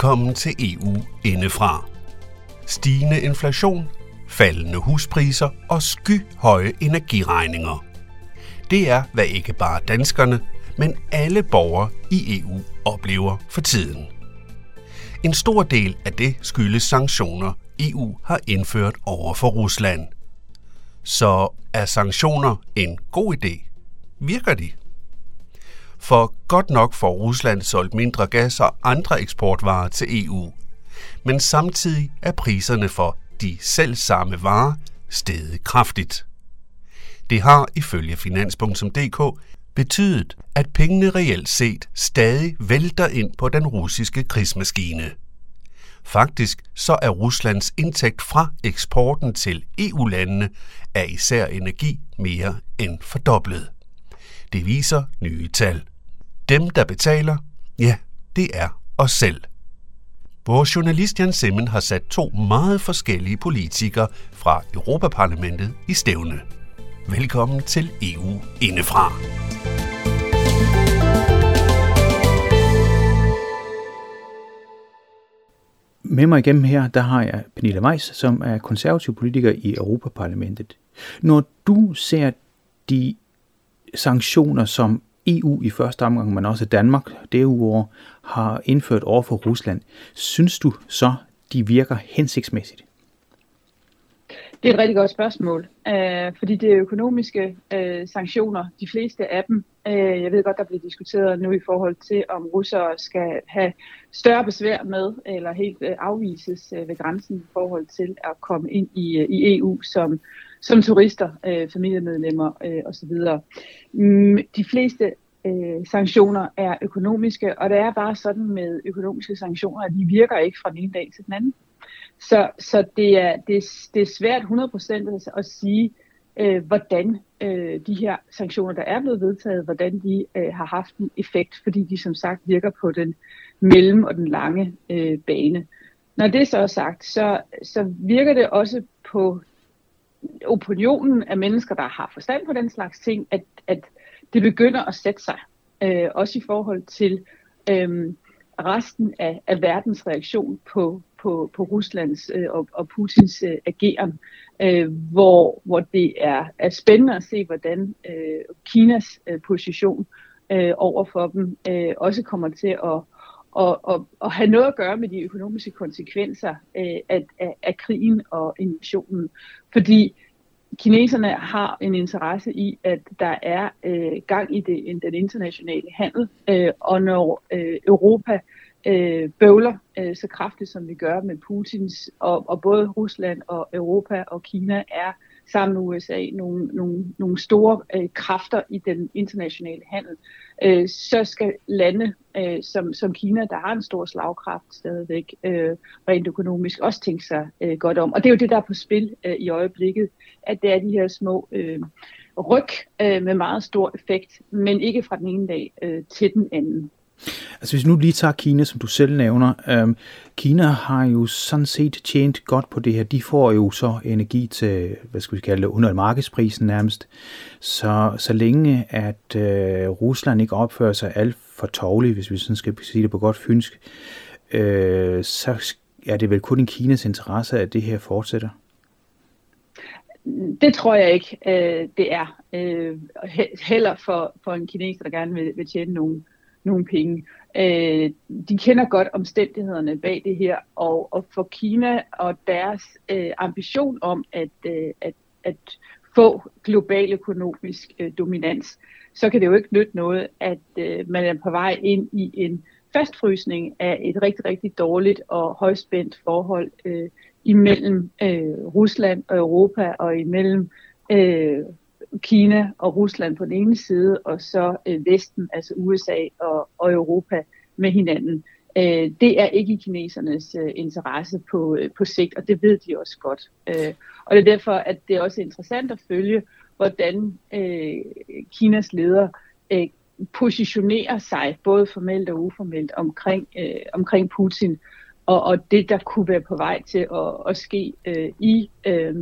Velkommen til EU indefra. Stigende inflation, faldende huspriser og skyhøje energiregninger. Det er, hvad ikke bare danskerne, men alle borgere i EU oplever for tiden. En stor del af det skyldes sanktioner, EU har indført over for Rusland. Så er sanktioner en god idé? Virker de? For godt nok får Rusland solgt mindre gas og andre eksportvarer til EU. Men samtidig er priserne for de selv samme varer steget kraftigt. Det har ifølge finans.dk betydet, at pengene reelt set stadig vælter ind på den russiske krigsmaskine. Faktisk så er Ruslands indtægt fra eksporten til EU-landene af især energi mere end fordoblet. Det viser nye tal. Dem, der betaler, ja, det er os selv. Vores journalist Jan Simmen har sat to meget forskellige politikere fra Europaparlamentet i stævne. Velkommen til EU indefra. Med mig igennem her, der har jeg Pernille Weiss, som er konservativ politiker i Europaparlamentet. Når du ser de sanktioner, som EU i første omgang, men også Danmark derudover, har indført over for Rusland, synes du så, de virker hensigtsmæssigt? Det er et rigtig godt spørgsmål, øh, fordi det er økonomiske øh, sanktioner, de fleste af dem. Øh, jeg ved godt, der bliver diskuteret nu i forhold til, om russere skal have større besvær med, eller helt øh, afvises øh, ved grænsen i forhold til at komme ind i, øh, i EU som, som turister, øh, familiemedlemmer øh, osv. Mm, de fleste øh, sanktioner er økonomiske, og det er bare sådan med økonomiske sanktioner, at de virker ikke fra den ene dag til den anden. Så, så det, er, det, det er svært 100% at sige, øh, hvordan øh, de her sanktioner, der er blevet vedtaget, hvordan de øh, har haft en effekt, fordi de som sagt virker på den mellem- og den lange øh, bane. Når det så er sagt, så, så virker det også på opinionen af mennesker, der har forstand på den slags ting, at, at det begynder at sætte sig, øh, også i forhold til øh, resten af, af verdens reaktion på, på, på Ruslands øh, og, og Putins øh, ageren, øh, hvor, hvor det er, er spændende at se, hvordan øh, Kinas øh, position øh, over for dem øh, også kommer til at, og, og, og have noget at gøre med de økonomiske konsekvenser øh, af, af, af krigen og invasionen. Fordi kineserne har en interesse i, at der er øh, gang i det, den internationale handel, øh, og når øh, Europa øh, bøvler øh, så kraftigt, som vi gør med Putins, og, og både Rusland og Europa og Kina er sammen med USA nogle, nogle, nogle store øh, kræfter i den internationale handel, øh, så skal lande øh, som, som Kina, der har en stor slagkraft stadigvæk, øh, rent økonomisk, også tænke sig øh, godt om. Og det er jo det, der er på spil øh, i øjeblikket, at det er de her små øh, ryg øh, med meget stor effekt, men ikke fra den ene dag øh, til den anden. Altså hvis nu lige tager Kina, som du selv nævner. Øhm, Kina har jo sådan set tjent godt på det her. De får jo så energi til, hvad skal vi kalde det, under markedsprisen nærmest. Så, så længe at øh, Rusland ikke opfører sig alt for tårligt, hvis vi sådan skal sige det på godt fynsk, øh, så er det vel kun i Kinas interesse, at det her fortsætter? Det tror jeg ikke, øh, det er. Øh, heller for, for en kineser, der gerne vil, vil tjene nogle, nogle penge. Øh, de kender godt omstændighederne bag det her, og, og for Kina og deres øh, ambition om at, øh, at, at få global økonomisk øh, dominans, så kan det jo ikke nytte noget, at øh, man er på vej ind i en fastfrysning af et rigtig, rigtig dårligt og højspændt forhold øh, imellem øh, Rusland og Europa og imellem øh, Kina og Rusland på den ene side, og så øh, Vesten, altså USA og, og Europa med hinanden. Øh, det er ikke i kinesernes øh, interesse på, øh, på sigt, og det ved de også godt. Øh, og det er derfor, at det er også interessant at følge, hvordan øh, Kinas leder øh, positionerer sig, både formelt og uformelt, omkring, øh, omkring Putin, og, og det, der kunne være på vej til at, at ske øh, i øh,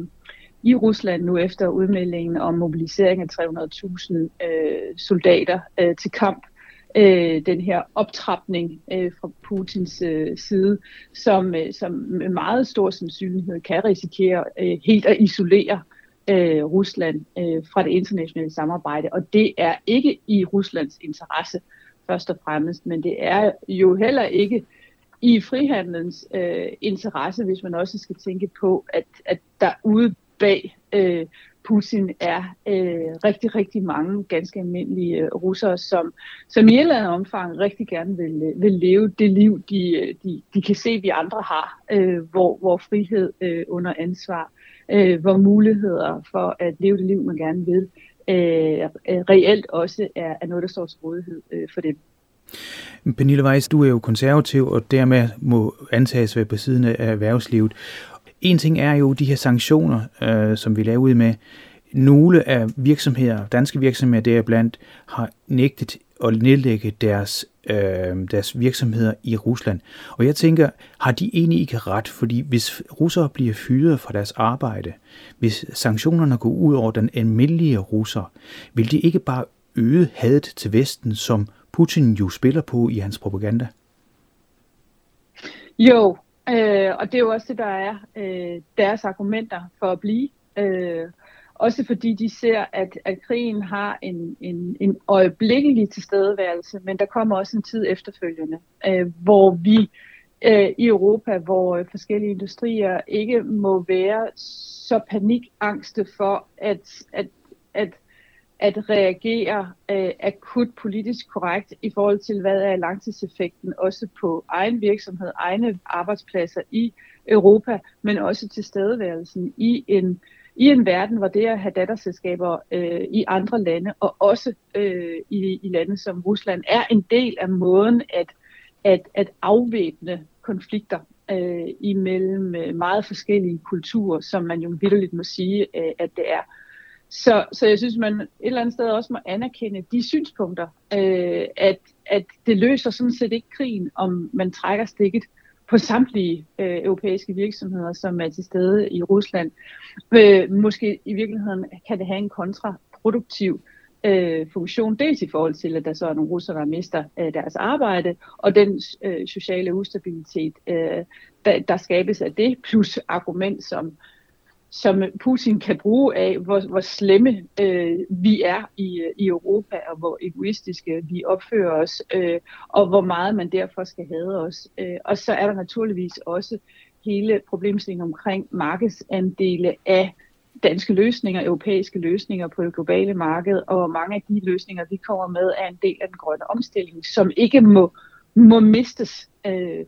i Rusland nu efter udmeldingen om mobilisering af 300.000 øh, soldater øh, til kamp øh, den her optrapning øh, fra Putins øh, side, som, øh, som med meget stor sandsynlighed kan risikere øh, helt at isolere øh, Rusland øh, fra det internationale samarbejde. Og det er ikke i Ruslands interesse først og fremmest, men det er jo heller ikke i frihandelens øh, interesse, hvis man også skal tænke på, at, at der ude bag øh, Putin er øh, rigtig, rigtig mange ganske almindelige øh, russere, som, som i et eller andet omfang rigtig gerne vil, øh, vil leve det liv, de, øh, de, de kan se, vi andre har, øh, hvor, hvor frihed øh, under ansvar, øh, hvor muligheder for at leve det liv, man gerne vil, øh, øh reelt også er, er noget, der står til rådighed øh, for dem. Pernille Weiss, du er jo konservativ, og dermed må antages være på siden af erhvervslivet. En ting er jo de her sanktioner, øh, som vi laver ud med. Nogle af virksomheder, danske virksomheder deriblandt, har nægtet at nedlægge deres, øh, deres virksomheder i Rusland. Og jeg tænker, har de egentlig ikke ret? Fordi hvis russere bliver fyret fra deres arbejde, hvis sanktionerne går ud over den almindelige russer, vil de ikke bare øge hadet til Vesten, som Putin jo spiller på i hans propaganda? Jo, øh, og det er jo også det, der er øh, deres argumenter for at blive. Øh, også fordi de ser, at, at krigen har en, en, en øjeblikkelig tilstedeværelse, men der kommer også en tid efterfølgende, øh, hvor vi øh, i Europa, hvor øh, forskellige industrier ikke må være så panikangste for at, at, at at reagere øh, akut politisk korrekt i forhold til, hvad er langtidseffekten også på egen virksomhed, egne arbejdspladser i Europa, men også til stedeværelsen i en, i en verden, hvor det at have datterselskaber øh, i andre lande, og også øh, i, i lande som Rusland, er en del af måden at, at, at afvæbne konflikter øh, imellem øh, meget forskellige kulturer, som man jo vidderligt må sige, øh, at det er. Så, så jeg synes, man et eller andet sted også må anerkende de synspunkter, øh, at, at det løser sådan set ikke krigen, om man trækker stikket på samtlige øh, europæiske virksomheder, som er til stede i Rusland. Øh, måske i virkeligheden kan det have en kontraproduktiv øh, funktion, dels i forhold til, at der så er nogle russere, der mister øh, deres arbejde, og den øh, sociale ustabilitet, øh, der, der skabes af det, plus argument som som Putin kan bruge af, hvor, hvor slemme øh, vi er i, i Europa, og hvor egoistiske vi opfører os, øh, og hvor meget man derfor skal have os. Øh, og så er der naturligvis også hele problemstillingen omkring markedsandele af danske løsninger, europæiske løsninger på det globale marked, og mange af de løsninger, vi kommer med, er en del af den grønne omstilling, som ikke må, må mistes, øh,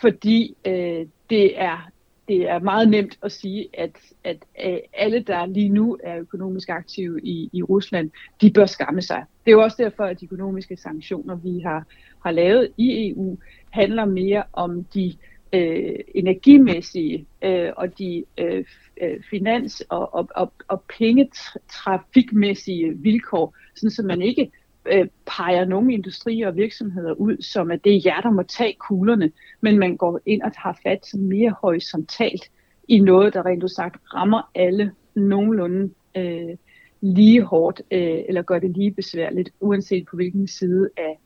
fordi øh, det er det er meget nemt at sige, at, at, øh, alle, der lige nu er økonomisk aktive i, i Rusland, de bør skamme sig. Det er jo også derfor, at de økonomiske sanktioner, vi har, har lavet i EU, handler mere om de øh, energimæssige øh, og de øh, øh, finans- og, og, og, og pengetrafikmæssige vilkår, sådan så man ikke øh, peger nogle industrier og virksomheder ud, som at det er jer, der må tage kuglerne, men man går ind og har fat som mere horisontalt i noget, der rent sagt rammer alle nogenlunde øh, lige hårdt, øh, eller gør det lige besværligt, uanset på hvilken side af,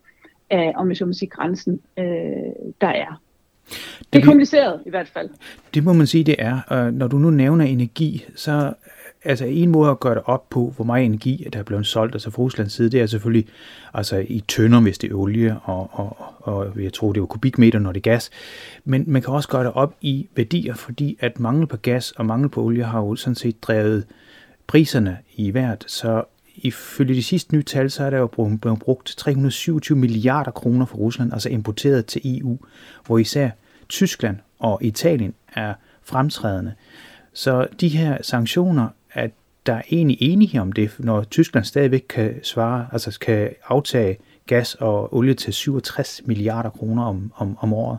af om jeg så må sige, grænsen øh, der er. Det er kompliceret i hvert fald. Det må man sige, det er. Når du nu nævner energi, så altså en måde at gøre det op på, hvor meget energi der er blevet solgt, altså fra Ruslands side, det er selvfølgelig altså i tønder, hvis det er olie, og, og, og jeg tror, det er kubikmeter, når det er gas. Men man kan også gøre det op i værdier, fordi at mangel på gas og mangel på olie har jo sådan set drevet priserne i hvert. Så ifølge de sidste nye tal, så er der jo blevet brugt 327 milliarder kroner fra Rusland, altså importeret til EU, hvor især Tyskland og Italien er fremtrædende. Så de her sanktioner at der er egentlig enighed om det, når Tyskland stadigvæk kan svare, altså kan aftage gas og olie til 67 milliarder kroner om, om, om året.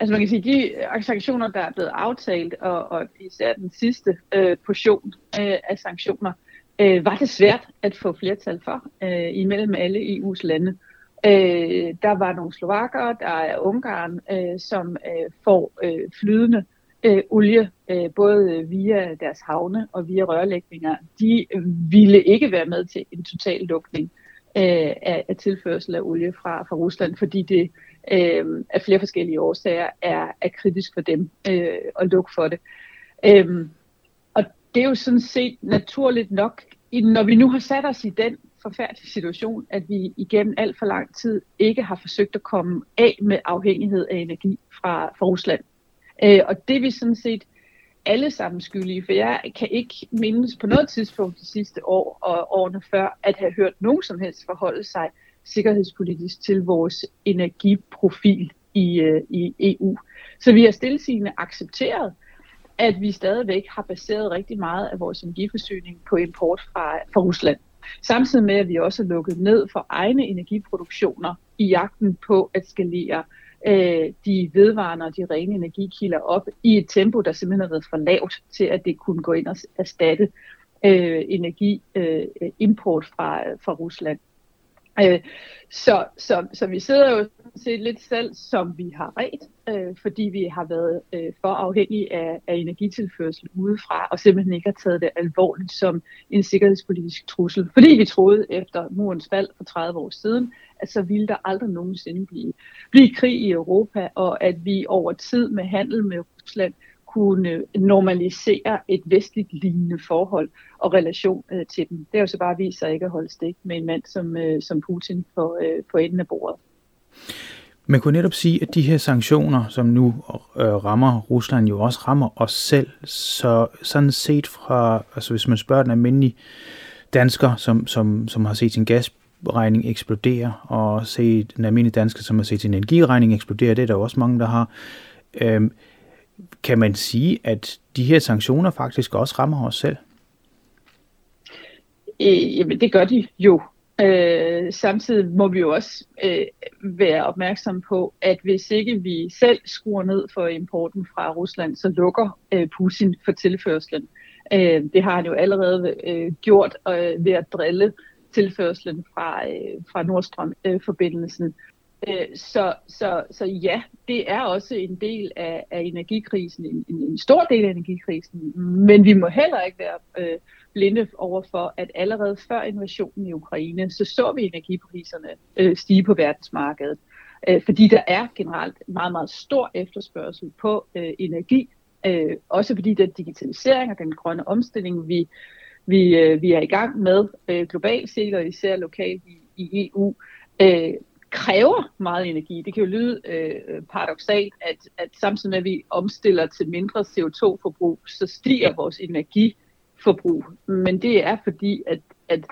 Altså man kan sige, de sanktioner, der er blevet aftalt, og, og især den sidste øh, portion øh, af sanktioner, øh, var det svært at få flertal for øh, imellem alle EU's lande. Øh, der var nogle slovakker, der er Ungarn, øh, som øh, får øh, flydende øh, Øh, olie, øh, både via deres havne og via rørlægninger, de øh, ville ikke være med til en total lukning. øh, af, af tilførsel af olie fra, fra Rusland, fordi det øh, af flere forskellige årsager er, er kritisk for dem øh, at lukke for det. Øh, og det er jo sådan set naturligt nok, når vi nu har sat os i den forfærdelige situation, at vi igennem alt for lang tid ikke har forsøgt at komme af med afhængighed af energi fra, fra Rusland. Øh, og det er vi sådan set alle sammen skyldige, for jeg kan ikke mindes på noget tidspunkt de sidste år og årene før, at have hørt nogen som helst forholde sig sikkerhedspolitisk til vores energiprofil i, øh, i EU. Så vi har stillesigende accepteret, at vi stadigvæk har baseret rigtig meget af vores energiforsyning på import fra, fra Rusland. Samtidig med, at vi også har lukket ned for egne energiproduktioner i jagten på at skalere øh, Øh, de vedvarende og de rene energikilder op i et tempo, der simpelthen har været for lavt til, at det kunne gå ind og erstatte øh, energiimport øh, fra, fra Rusland. Øh, så, så, så vi sidder jo set lidt selv, som vi har ret, øh, fordi vi har været øh, for afhængige af, af energitilførsel udefra, og simpelthen ikke har taget det alvorligt som en sikkerhedspolitisk trussel. Fordi vi troede efter murens fald for 30 år siden, at så ville der aldrig nogensinde blive, blive krig i Europa, og at vi over tid med handel med Rusland kunne normalisere et vestligt lignende forhold og relation øh, til dem. Det har jo så bare vist sig ikke at holde stik med en mand som, øh, som Putin på, øh, på enden af bordet. Man kunne netop sige, at de her sanktioner, som nu øh, rammer Rusland, jo også rammer os selv. Så sådan set fra, altså hvis man spørger den almindelige dansker, som, som, som har set sin gasregning eksplodere, og set den almindelige dansker, som har set sin energiregning eksplodere, det er der også mange, der har. Øh, kan man sige, at de her sanktioner faktisk også rammer os selv? Øh, jamen, det gør de jo. Øh, samtidig må vi jo også øh, være opmærksom på, at hvis ikke vi selv skruer ned for importen fra Rusland, så lukker øh, Putin for tilførslen. Øh, det har han jo allerede øh, gjort øh, ved at drille tilførslen fra, øh, fra Nordstrøm-forbindelsen. Øh, Øh, så, så, så ja, det er også en del af, af energikrisen, en, en, en stor del af energikrisen, men vi må heller ikke være øh, blinde over for, at allerede før invasionen i Ukraine, så så vi energipriserne øh, stige på verdensmarkedet. Øh, fordi der er generelt meget, meget stor efterspørgsel på øh, energi, øh, også fordi den digitalisering og den grønne omstilling, vi, vi, øh, vi er i gang med øh, globalt set og især lokalt i, i EU, øh, kræver meget energi. Det kan jo lyde øh, paradoxalt, at, at samtidig med, at vi omstiller til mindre CO2-forbrug, så stiger vores energiforbrug. Men det er fordi, at, at,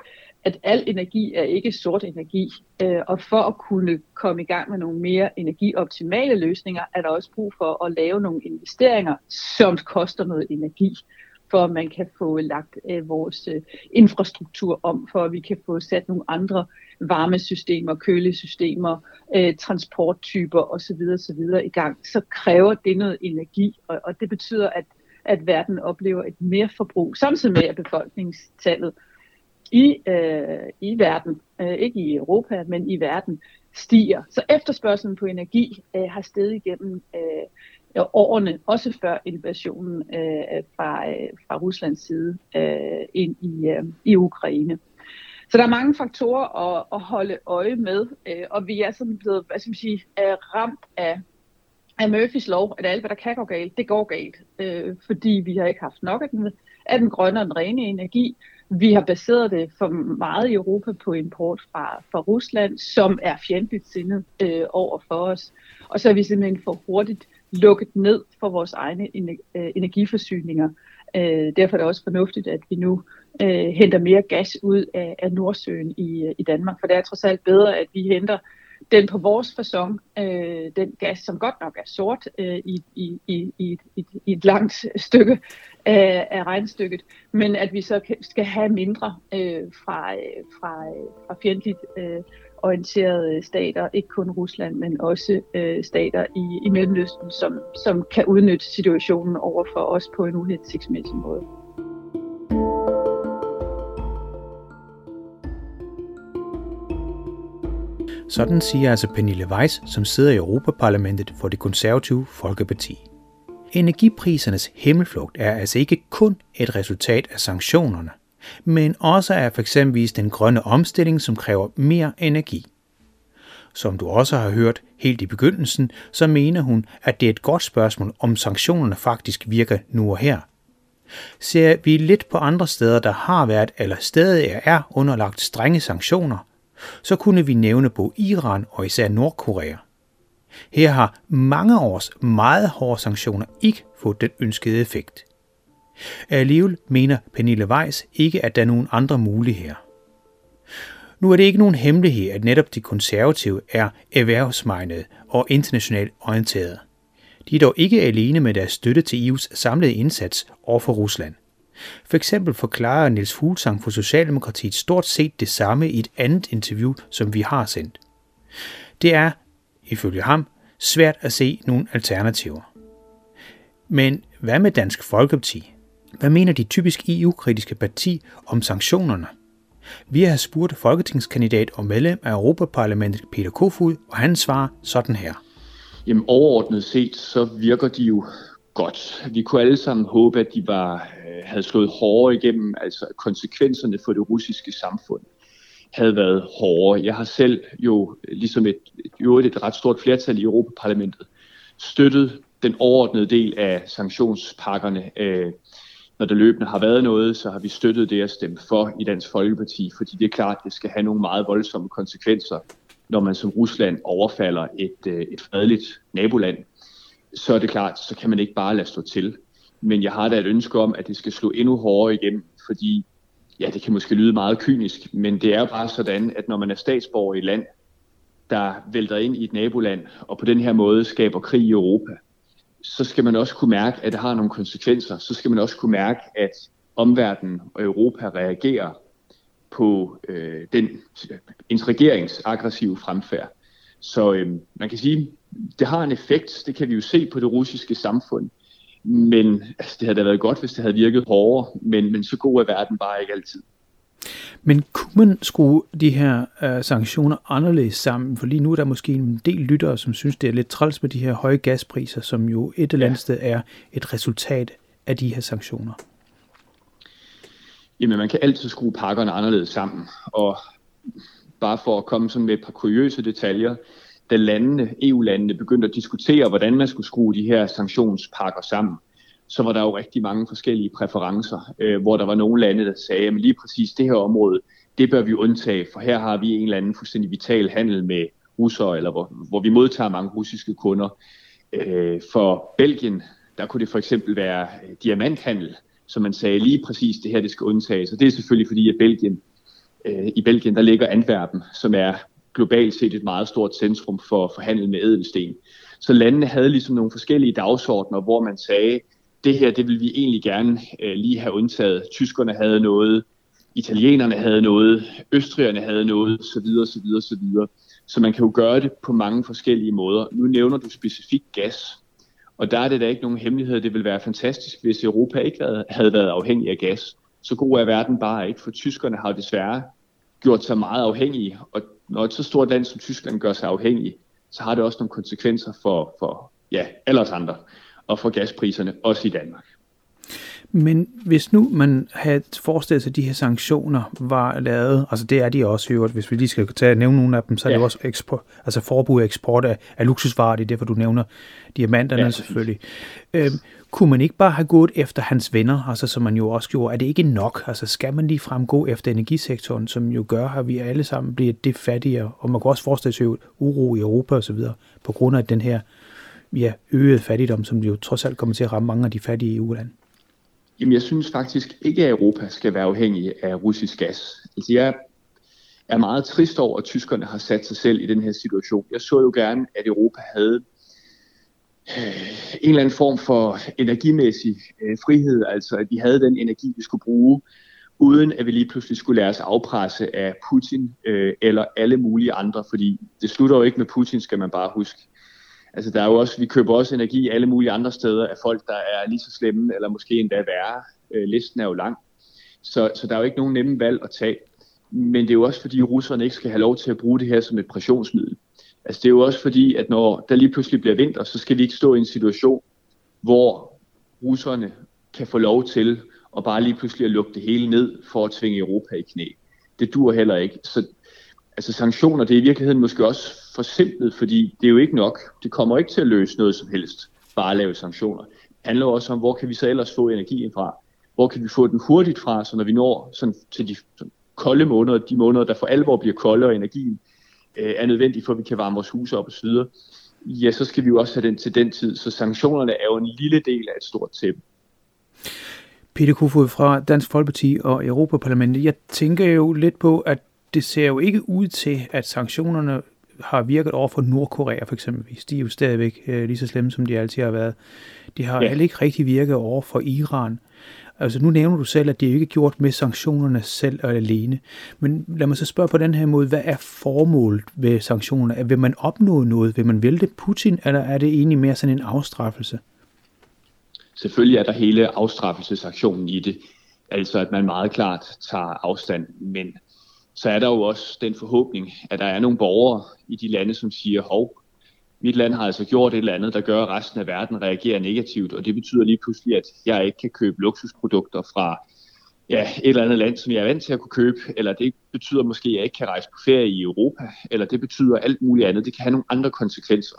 at al energi er ikke sort energi. Øh, og for at kunne komme i gang med nogle mere energioptimale løsninger, er der også brug for at lave nogle investeringer, som koster noget energi for at man kan få lagt øh, vores øh, infrastruktur om, for at vi kan få sat nogle andre varmesystemer, kølesystemer, øh, transporttyper osv. osv. i gang, så kræver det noget energi, og, og det betyder, at, at verden oplever et mere forbrug, samtidig med at befolkningstallet i, øh, i verden, øh, ikke i Europa, men i verden, stiger. Så efterspørgselen på energi øh, har steget igennem øh, årene, også før invasionen øh, fra, øh, fra Ruslands side øh, ind i, øh, i Ukraine. Så der er mange faktorer at, at holde øje med, øh, og vi er sådan blevet, hvad skal man sige, øh, ramt af, af Murphys lov, at alt, hvad der kan gå galt, det går galt, øh, fordi vi har ikke haft nok af den, af den grønne og den rene energi. Vi har baseret det for meget i Europa på import fra, fra Rusland, som er fjendtligt sindet øh, over for os. Og så er vi simpelthen for hurtigt lukket ned for vores egne øh, energiforsyninger. Øh, derfor er det også fornuftigt, at vi nu øh, henter mere gas ud af, af Nordsøen i, øh, i Danmark, for det er trods alt bedre, at vi henter den på vores fasong, øh, den gas, som godt nok er sort øh, i, i, i, i, i et langt stykke af, af regnstykket, men at vi så skal have mindre øh, fra, fra, fra fjendtligt øh, orienterede stater, ikke kun Rusland, men også øh, stater i, i Mellemøsten, som, som kan udnytte situationen over for os på en uhensigtsmæssig måde. Sådan siger altså Pernille Weiss, som sidder i Europaparlamentet for det konservative Folkeparti. Energiprisernes himmelflugt er altså ikke kun et resultat af sanktionerne, men også af for den grønne omstilling, som kræver mere energi. Som du også har hørt helt i begyndelsen, så mener hun, at det er et godt spørgsmål, om sanktionerne faktisk virker nu og her. Ser vi lidt på andre steder, der har været eller stadig er underlagt strenge sanktioner, så kunne vi nævne både Iran og især Nordkorea. Her har mange års meget hårde sanktioner ikke fået den ønskede effekt. Alligevel mener Pernille Weiss ikke, at der er nogen andre muligheder. Nu er det ikke nogen hemmelighed, at netop de konservative er erhvervsmegnede og internationalt orienterede. De er dog ikke alene med deres støtte til EU's samlede indsats over for Rusland. For eksempel forklarer Niels Fuglsang for Socialdemokratiet stort set det samme i et andet interview, som vi har sendt. Det er, ifølge ham, svært at se nogle alternativer. Men hvad med Dansk Folkeparti? Hvad mener de typisk EU-kritiske parti om sanktionerne? Vi har spurgt folketingskandidat og medlem af Europaparlamentet Peter Kofod, og han svarer sådan her. Jamen overordnet set, så virker de jo godt. Vi kunne alle sammen håbe, at de var, øh, havde slået hårdere igennem, altså konsekvenserne for det russiske samfund havde været hårdere. Jeg har selv jo, ligesom et, et, et ret stort flertal i Europaparlamentet, støttet den overordnede del af sanktionspakkerne. Øh, når der løbende har været noget, så har vi støttet det at stemme for i Dansk Folkeparti, fordi det er klart, at det skal have nogle meget voldsomme konsekvenser, når man som Rusland overfalder et, øh, et fredeligt naboland. Så er det klart, så kan man ikke bare lade stå til. Men jeg har da et ønske om, at det skal slå endnu hårdere igennem, fordi ja, det kan måske lyde meget kynisk, men det er jo bare sådan, at når man er statsborger i et land, der vælter ind i et naboland, og på den her måde skaber krig i Europa, så skal man også kunne mærke, at det har nogle konsekvenser. Så skal man også kunne mærke, at omverdenen og Europa reagerer på øh, den øh, ens regerings aggressive fremfærd. Så øh, man kan sige, det har en effekt. Det kan vi jo se på det russiske samfund. Men altså, det havde da været godt, hvis det havde virket hårdere, men, men så god er verden bare ikke altid. Men kunne man skrue de her øh, sanktioner anderledes sammen? For lige nu er der måske en del lyttere, som synes, det er lidt træls med de her høje gaspriser, som jo et eller andet ja. sted er et resultat af de her sanktioner. Jamen, man kan altid skrue pakkerne anderledes sammen. Og bare for at komme sådan med et par kuriøse detaljer, da landene, EU-landene begyndte at diskutere, hvordan man skulle skrue de her sanktionspakker sammen, så var der jo rigtig mange forskellige præferencer, øh, hvor der var nogle lande, der sagde, at lige præcis det her område, det bør vi undtage, for her har vi en eller anden fuldstændig vital handel med russere, eller hvor, hvor vi modtager mange russiske kunder. Øh, for Belgien, der kunne det for eksempel være øh, diamanthandel, som man sagde lige præcis det her, det skal undtages. Og det er selvfølgelig fordi, at Belgien, øh, i Belgien, der ligger Antwerpen, som er globalt set et meget stort centrum for, for handel med edelsten. Så landene havde ligesom nogle forskellige dagsordner, hvor man sagde, det her, det vil vi egentlig gerne øh, lige have undtaget. Tyskerne havde noget, italienerne havde noget, østrigerne havde noget, så videre, så videre, så videre. Så man kan jo gøre det på mange forskellige måder. Nu nævner du specifikt gas, og der er det da ikke nogen hemmelighed. Det ville være fantastisk, hvis Europa ikke havde havde været afhængig af gas. Så god er verden bare ikke, for tyskerne har desværre gjort sig meget afhængige, og når et så stort land som Tyskland gør sig afhængig, så har det også nogle konsekvenser for, for ja, alle os andre og for gaspriserne, også i Danmark. Men hvis nu man havde forestillet sig, at de her sanktioner var lavet, altså det er de også øvrigt, hvis vi lige skal tage nævne nogle af dem, så er ja. det også eksport, altså forbud af eksport af, af luksusvarer, det er derfor du nævner diamanterne ja, selvfølgelig. Øhm, kunne man ikke bare have gået efter hans venner, altså som man jo også gjorde? Er det ikke nok? Altså skal man lige frem gå efter energisektoren, som jo gør, at vi alle sammen bliver det fattigere, og man kan også forestille sig uro i Europa osv., på grund af den her ja, øget fattigdom, som jo trods alt kommer til at ramme mange af de fattige EU-lande? Jamen, jeg synes faktisk ikke, at Europa skal være afhængig af russisk gas. Altså, jeg er meget trist over, at tyskerne har sat sig selv i den her situation. Jeg så jo gerne, at Europa havde øh, en eller anden form for energimæssig øh, frihed, altså at vi havde den energi, vi skulle bruge, uden at vi lige pludselig skulle lade os afpresse af Putin øh, eller alle mulige andre, fordi det slutter jo ikke med Putin, skal man bare huske. Altså der er jo også, vi køber også energi alle mulige andre steder af folk, der er lige så slemme, eller måske endda værre. Øh, listen er jo lang. Så, så der er jo ikke nogen nemme valg at tage. Men det er jo også fordi, russerne ikke skal have lov til at bruge det her som et pressionsmiddel. Altså det er jo også fordi, at når der lige pludselig bliver vinter, så skal vi ikke stå i en situation, hvor russerne kan få lov til at bare lige pludselig at lukke det hele ned for at tvinge Europa i knæ. Det dur heller ikke. Så altså sanktioner, det er i virkeligheden måske også for simpelt, fordi det er jo ikke nok. Det kommer ikke til at løse noget som helst, bare at lave sanktioner. Det handler også om, hvor kan vi så ellers få energien fra? Hvor kan vi få den hurtigt fra, så når vi når sådan til de sådan kolde måneder, de måneder, der for alvor bliver kolde, og energien øh, er nødvendig for, at vi kan varme vores huse op osv., ja, så skal vi jo også have den til den tid. Så sanktionerne er jo en lille del af et stort tæppe. Peter Kofod fra Dansk Folkeparti og Europaparlamentet. Jeg tænker jo lidt på, at det ser jo ikke ud til, at sanktionerne har virket over for Nordkorea for eksempelvis. De er jo stadigvæk øh, lige så slemme, som de altid har været. De har ja. heller ikke rigtig virket over for Iran. Altså nu nævner du selv, at det ikke er gjort med sanktionerne selv og alene. Men lad mig så spørge på den her måde, hvad er formålet ved sanktionerne? Vil man opnå noget? Vil man vælte Putin, eller er det egentlig mere sådan en afstraffelse? Selvfølgelig er der hele afstraffelsesaktionen i det. Altså at man meget klart tager afstand. Men så er der jo også den forhåbning, at der er nogle borgere i de lande, som siger, hov, mit land har altså gjort et eller andet, der gør, at resten af verden reagerer negativt, og det betyder lige pludselig, at jeg ikke kan købe luksusprodukter fra ja, et eller andet land, som jeg er vant til at kunne købe, eller det betyder måske, at jeg ikke kan rejse på ferie i Europa, eller det betyder alt muligt andet. Det kan have nogle andre konsekvenser.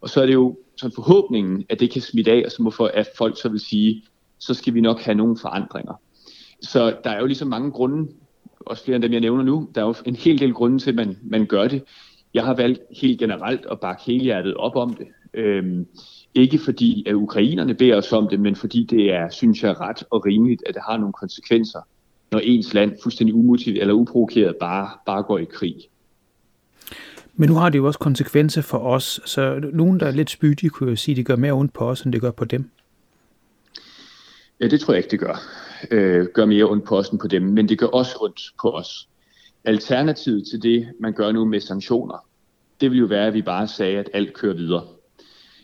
Og så er det jo sådan forhåbningen, at det kan smitte af, og så må for, at folk så vil sige, så skal vi nok have nogle forandringer. Så der er jo ligesom mange grunde, også flere end dem, jeg nævner nu. Der er jo en hel del grunde til, at man, man gør det. Jeg har valgt helt generelt at bakke helhjertet op om det. Øhm, ikke fordi at ukrainerne beder os om det, men fordi det er, synes jeg, ret og rimeligt, at det har nogle konsekvenser, når ens land fuldstændig umotiveret eller uprovokeret bare, bare går i krig. Men nu har det jo også konsekvenser for os, så nogen, der er lidt spydige, kunne jo sige, at det gør mere ondt på os, end det gør på dem. Ja, det tror jeg ikke, det gør. Øh, gør mere ondt på os end på dem, men det gør også ondt på os. Alternativet til det, man gør nu med sanktioner, det vil jo være, at vi bare sagde, at alt kører videre.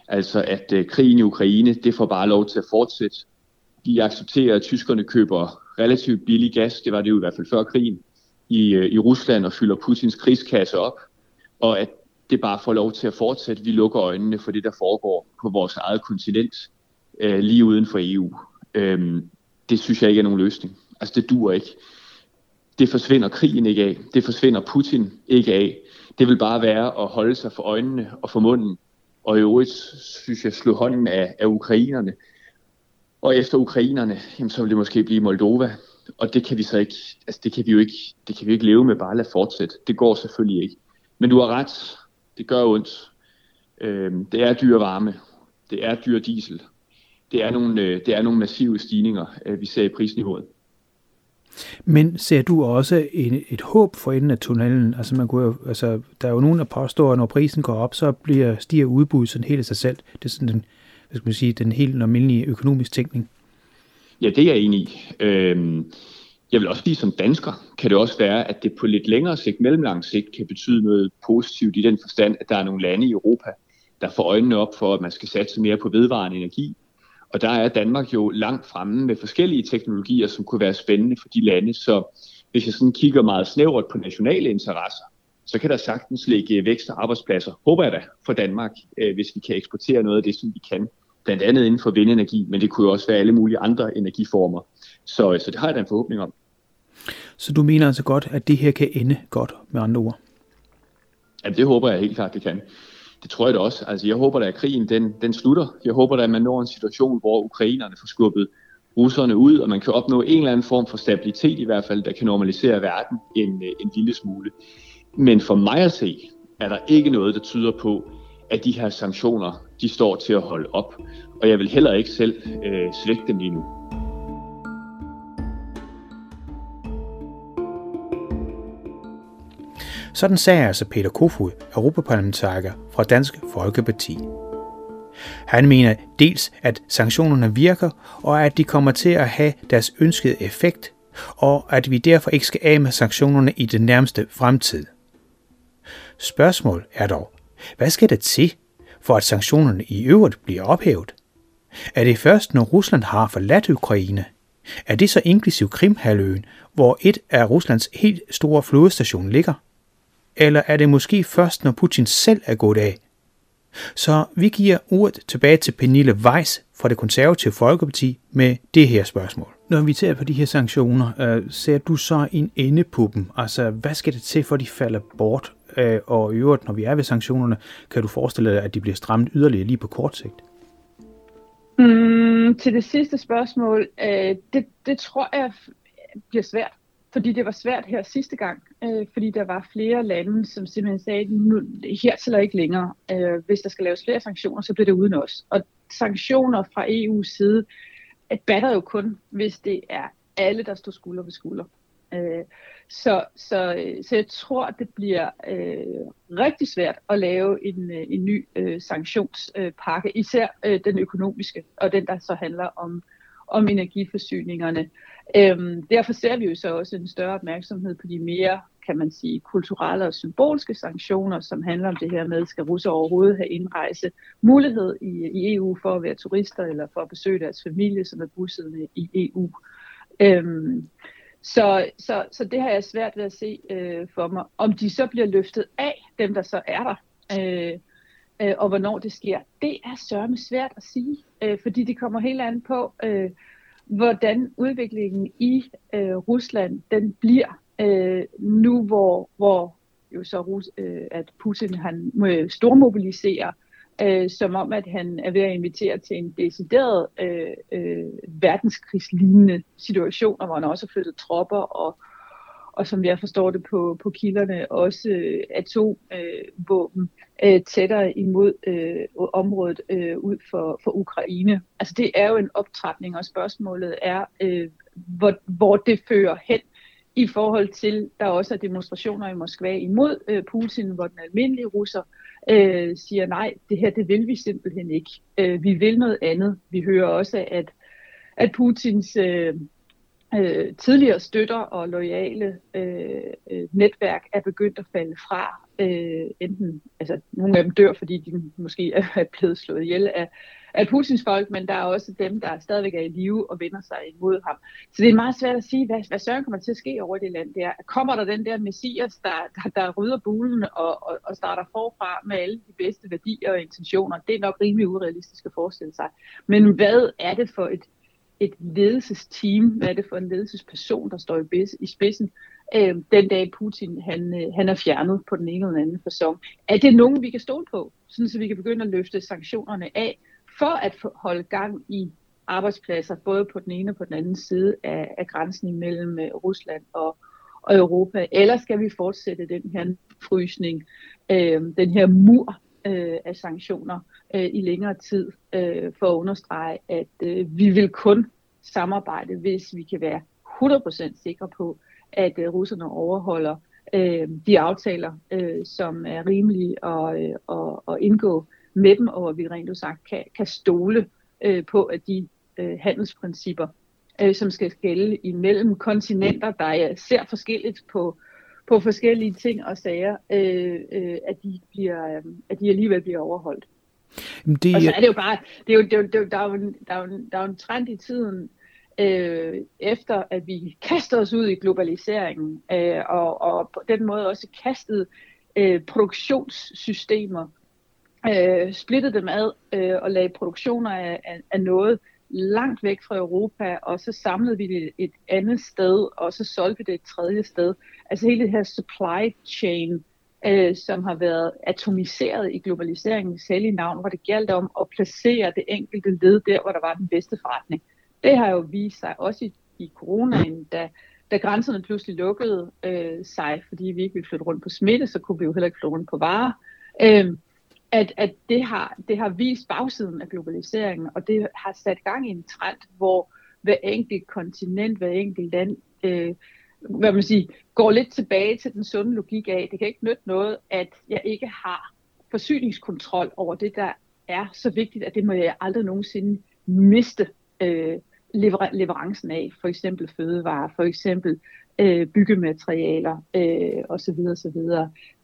Altså at øh, krigen i Ukraine, det får bare lov til at fortsætte. Vi accepterer, at tyskerne køber relativt billig gas, det var det jo i hvert fald før krigen, i, øh, i Rusland og fylder Putins krigskasse op. Og at det bare får lov til at fortsætte. Vi lukker øjnene for det, der foregår på vores eget kontinent, øh, lige uden for EU. Øhm, det synes jeg ikke er nogen løsning. Altså det dur ikke. Det forsvinder krigen ikke af. Det forsvinder Putin ikke af. Det vil bare være at holde sig for øjnene og for munden. Og i øvrigt synes jeg slå hånden af, af ukrainerne. Og efter ukrainerne, jamen, så vil det måske blive Moldova. Og det kan vi så ikke, altså det kan vi jo ikke, det kan vi ikke leve med bare at lade fortsætte. Det går selvfølgelig ikke. Men du har ret. Det gør ondt. Øhm, det er dyr varme. Det er dyr diesel det er nogle, øh, det er nogle massive stigninger, øh, vi ser i prisniveauet. Men ser du også en, et håb for enden af tunnelen? Altså, man kunne jo, altså, der er jo nogen, der påstår, at når prisen går op, så bliver, stiger udbuddet sådan helt af sig selv. Det er sådan den, hvad skal man sige, den helt almindelige økonomisk tænkning. Ja, det er jeg enig i. Øhm, jeg vil også sige, som dansker kan det også være, at det på lidt længere sigt, mellemlang sigt, kan betyde noget positivt i den forstand, at der er nogle lande i Europa, der får øjnene op for, at man skal satse mere på vedvarende energi, og der er Danmark jo langt fremme med forskellige teknologier, som kunne være spændende for de lande. Så hvis jeg sådan kigger meget snævert på nationale interesser, så kan der sagtens ligge vækst og arbejdspladser, håber jeg da, for Danmark, øh, hvis vi kan eksportere noget af det, som vi kan. Blandt andet inden for vindenergi, men det kunne jo også være alle mulige andre energiformer. Så, så det har jeg da en forhåbning om. Så du mener altså godt, at det her kan ende godt, med andre ord? Ja, det håber jeg helt klart, det kan. Det tror jeg da også. Altså, jeg håber da, at krigen den, den slutter. Jeg håber da, at man når en situation, hvor ukrainerne får skubbet russerne ud, og man kan opnå en eller anden form for stabilitet i hvert fald, der kan normalisere verden en, en lille smule. Men for mig at se, er der ikke noget, der tyder på, at de her sanktioner, de står til at holde op. Og jeg vil heller ikke selv øh, svække dem lige nu. Sådan sagde altså Peter Kofod, europaparlamentariker fra Dansk Folkeparti. Han mener dels, at sanktionerne virker, og at de kommer til at have deres ønskede effekt, og at vi derfor ikke skal af med sanktionerne i den nærmeste fremtid. Spørgsmål er dog, hvad skal der til, for at sanktionerne i øvrigt bliver ophævet? Er det først, når Rusland har forladt Ukraine? Er det så inklusiv Krimhaløen, hvor et af Ruslands helt store flådestationer ligger? Eller er det måske først, når Putin selv er gået af? Så vi giver ordet tilbage til Pernille Weiss fra det konservative Folkeparti med det her spørgsmål. Når vi tager på de her sanktioner, øh, ser du så en ende på dem? Altså, hvad skal det til, for de falder bort? Øh, og i øvrigt, når vi er ved sanktionerne, kan du forestille dig, at de bliver strammet yderligere lige på kort sigt? Mm, til det sidste spørgsmål, øh, det, det tror jeg bliver svært. Fordi det var svært her sidste gang, øh, fordi der var flere lande, som simpelthen sagde, nu, her til ikke længere. Øh, hvis der skal laves flere sanktioner, så bliver det uden os. Og sanktioner fra EU's side øh, batter jo kun, hvis det er alle, der står skulder ved skulder. Øh, så, så, øh, så jeg tror, det bliver øh, rigtig svært at lave en, øh, en ny øh, sanktionspakke, især øh, den økonomiske, og den, der så handler om, om energiforsyningerne. Øhm, derfor ser vi jo så også en større opmærksomhed på de mere, kan man sige, kulturelle og symbolske sanktioner, som handler om det her med, skal russer overhovedet have indrejse mulighed i, i EU for at være turister eller for at besøge deres familie, som er bosiddende i EU. Øhm, så, så, så det har jeg svært ved at se øh, for mig. Om de så bliver løftet af, dem der så er der, øh, øh, og hvornår det sker, det er sørme svært at sige, øh, fordi det kommer helt an på, øh, hvordan udviklingen i øh, Rusland den bliver øh, nu, hvor, hvor jo så Rus, øh, at Putin han øh, stormobiliserer, øh, som om at han er ved at invitere til en decideret øh, øh, verdenskrigslignende situation, hvor han også har flyttet tropper og og som jeg forstår det på, på kilderne, også øh, atomvåben øh, øh, tættere imod øh, området øh, ud for, for Ukraine. Altså det er jo en optrapning, og spørgsmålet er, øh, hvor, hvor det fører hen i forhold til, der også er demonstrationer i Moskva imod øh, Putin, hvor den almindelige russer øh, siger, nej, det her det vil vi simpelthen ikke. Øh, vi vil noget andet. Vi hører også, at, at Putins øh, øh, tidligere støtter og loyale øh, øh, netværk er begyndt at falde fra. Øh, enten, altså nogle af dem dør, fordi de måske er blevet slået ihjel af, af Putins folk, men der er også dem, der stadigvæk er i live og vender sig imod ham. Så det er meget svært at sige, hvad, hvad søren kommer til at ske over det land der. Kommer der den der messias, der, der, der rydder bulen og, og, og starter forfra med alle de bedste værdier og intentioner? Det er nok rimelig urealistisk at forestille sig. Men hvad er det for et et ledelsesteam, hvad er det for en ledelsesperson, der står i spidsen, øh, den dag Putin han, øh, han er fjernet på den ene eller anden fasong. Er det nogen, vi kan stole på, sådan så vi kan begynde at løfte sanktionerne af, for at holde gang i arbejdspladser, både på den ene og på den anden side af, af grænsen mellem øh, Rusland og, og Europa, eller skal vi fortsætte den her frysning, øh, den her mur øh, af sanktioner øh, i længere tid, øh, for at understrege, at øh, vi vil kun samarbejde, hvis vi kan være 100% sikre på, at øh, russerne overholder øh, de aftaler, øh, som er rimelige at, øh, at, at indgå med dem, og vi rent sagt kan, kan stole øh, på, at de øh, handelsprincipper, øh, som skal gælde imellem kontinenter, der ser forskelligt på, på forskellige ting og sager, øh, øh, at, de bliver, øh, at de alligevel bliver overholdt. Det... Og så er det jo bare, det er jo, det er jo, det er jo, der, er jo, der, er jo, der er jo en trend i tiden, øh, efter at vi kaster os ud i globaliseringen, øh, og, og på den måde også kastet øh, produktionssystemer, øh, splittet dem ad øh, og lagde produktioner af, af, af noget langt væk fra Europa, og så samlede vi det et andet sted, og så solgte vi det et tredje sted. Altså hele det her supply chain, øh, som har været atomiseret i globaliseringen selv i navn, hvor det galt om at placere det enkelte led der, hvor der var den bedste forretning. Det har jo vist sig også i, i coronaen, da, da grænserne pludselig lukkede øh, sig, fordi vi ikke ville flytte rundt på smitte, så kunne vi jo heller ikke flytte rundt på varer. Øh, at, at det, har, det har vist bagsiden af globaliseringen, og det har sat gang i en trend, hvor hver enkelt kontinent, hver enkelt land, øh, hvad man siger, går lidt tilbage til den sunde logik af, det kan ikke nytte noget, at jeg ikke har forsyningskontrol over det, der er så vigtigt, at det må jeg aldrig nogensinde miste øh, lever- leverancen af, for eksempel fødevarer, for eksempel øh, byggematerialer øh, osv. osv.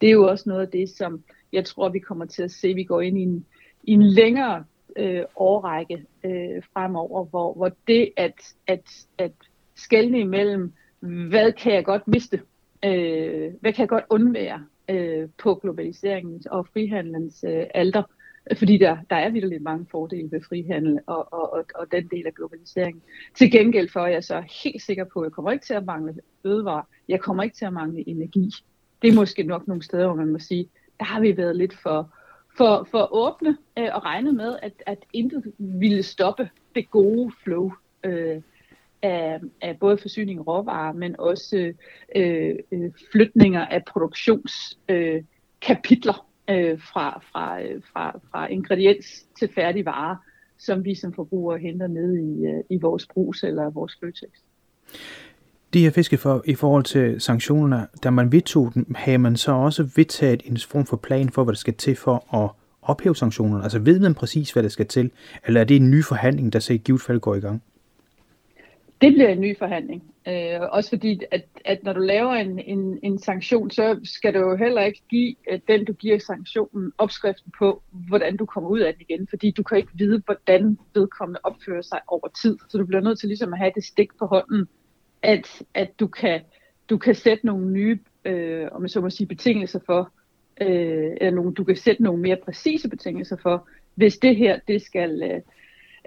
Det er jo også noget af det, som jeg tror, vi kommer til at se, vi går ind i en, i en længere øh, årrække øh, fremover, hvor, hvor det at, at, at skælne imellem, hvad kan jeg godt miste, øh, hvad kan jeg godt undvære øh, på globaliseringens og frihandlens øh, alder, fordi der, der er virkelig mange fordele ved frihandel og, og, og, og den del af globaliseringen. Til gengæld for, at jeg så er helt sikker på, at jeg kommer ikke til at mangle fødevarer, jeg kommer ikke til at mangle energi. Det er måske nok nogle steder, hvor man må sige, der har vi været lidt for, for, for åbne øh, og regnet med, at, at intet ville stoppe det gode flow øh, af, af både forsyning og råvarer, men også øh, øh, flytninger af produktionskapitler øh, fra, fra, øh, fra, fra ingrediens til færdig vare, som vi som forbrugere henter ned i, øh, i vores brus eller vores Føtex. De her fiske for, i forhold til sanktionerne, da man vedtog dem, havde man så også vedtaget en form for plan for, hvad der skal til for at ophæve sanktionerne? Altså ved man præcis, hvad der skal til? Eller er det en ny forhandling, der så i givet fald går i gang? Det bliver en ny forhandling. Øh, også fordi, at, at når du laver en, en, en sanktion, så skal du jo heller ikke give øh, den, du giver sanktionen, opskriften på, hvordan du kommer ud af den igen. Fordi du kan ikke vide, hvordan vedkommende opfører sig over tid. Så du bliver nødt til ligesom at have det stik på hånden, at, at du, kan, du kan sætte nogle nye, øh, om jeg så må sige, betingelser for, øh, eller nogle, du kan sætte nogle mere præcise betingelser for, hvis det her, det skal... Øh,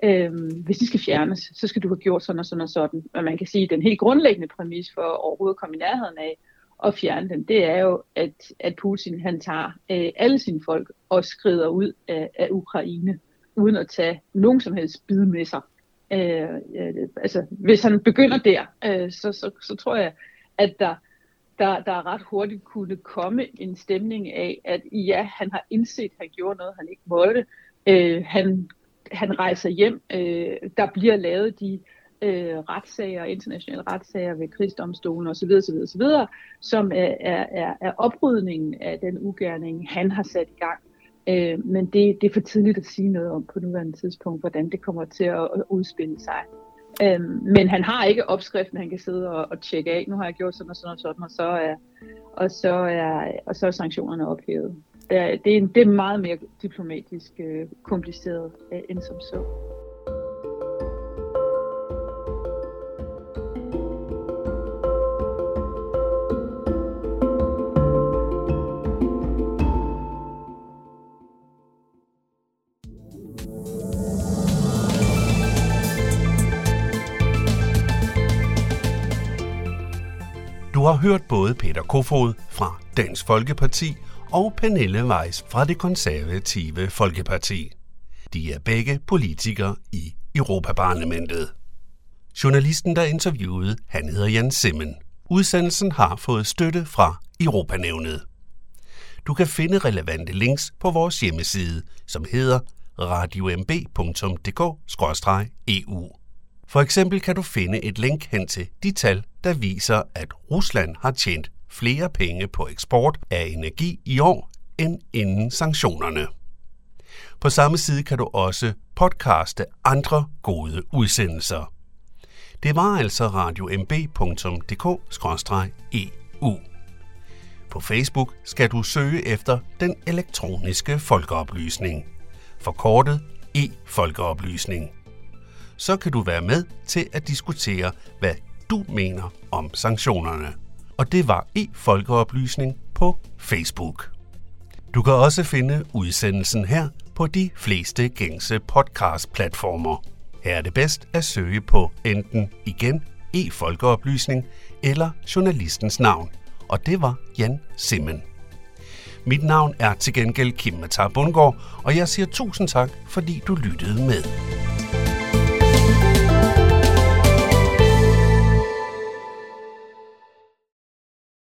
øh, hvis de skal fjernes, så skal du have gjort sådan og sådan og sådan. Men man kan sige, at den helt grundlæggende præmis for overhovedet at komme i nærheden af at fjerne den, det er jo, at, at Putin han tager øh, alle sine folk og skrider ud af, af Ukraine, uden at tage nogen som helst bid med sig. Øh, øh, altså, hvis han begynder der, øh, så, så, så tror jeg, at der, der, der ret hurtigt kunne komme en stemning af, at ja, han har indset, at han gjorde noget, han ikke måtte. Øh, han han rejser hjem. Øh, der bliver lavet de øh, retssager, internationale retssager ved krigsdomstolen osv., osv., osv., som er, er, er oprydningen af den ugerning, han har sat i gang. Øh, men det, det er for tidligt at sige noget om på nuværende tidspunkt, hvordan det kommer til at, at udspille sig. Øh, men han har ikke opskriften, han kan sidde og, og tjekke af. Nu har jeg gjort sådan og sådan og sådan, og så er, og så er, og så er sanktionerne ophævet det, er, det, er, det er meget mere diplomatisk øh, kompliceret øh, end som så. Hørt både Peter Kofod fra Dansk Folkeparti og Pernille Weiss fra det konservative Folkeparti. De er begge politikere i Europaparlamentet. Journalisten, der interviewede, han hedder Jan Simmen. Udsendelsen har fået støtte fra Europanævnet. Du kan finde relevante links på vores hjemmeside, som hedder radiomb.dk-eu. E For eksempel kan du finde et link hen til de tal, der viser, at Rusland har tjent flere penge på eksport af energi i år end inden sanktionerne. På samme side kan du også podcaste andre gode udsendelser. Det var altså radiomb.dk-eu. På Facebook skal du søge efter den elektroniske folkeoplysning, forkortet e-folkeoplysning. Så kan du være med til at diskutere, hvad du mener om sanktionerne og det var e-folkeoplysning på Facebook. Du kan også finde udsendelsen her på de fleste gængse podcast-platformer. Her er det bedst at søge på enten igen e-folkeoplysning eller journalistens navn, og det var Jan Simmen. Mit navn er til gengæld Kim Matar Bundgaard, og jeg siger tusind tak, fordi du lyttede med.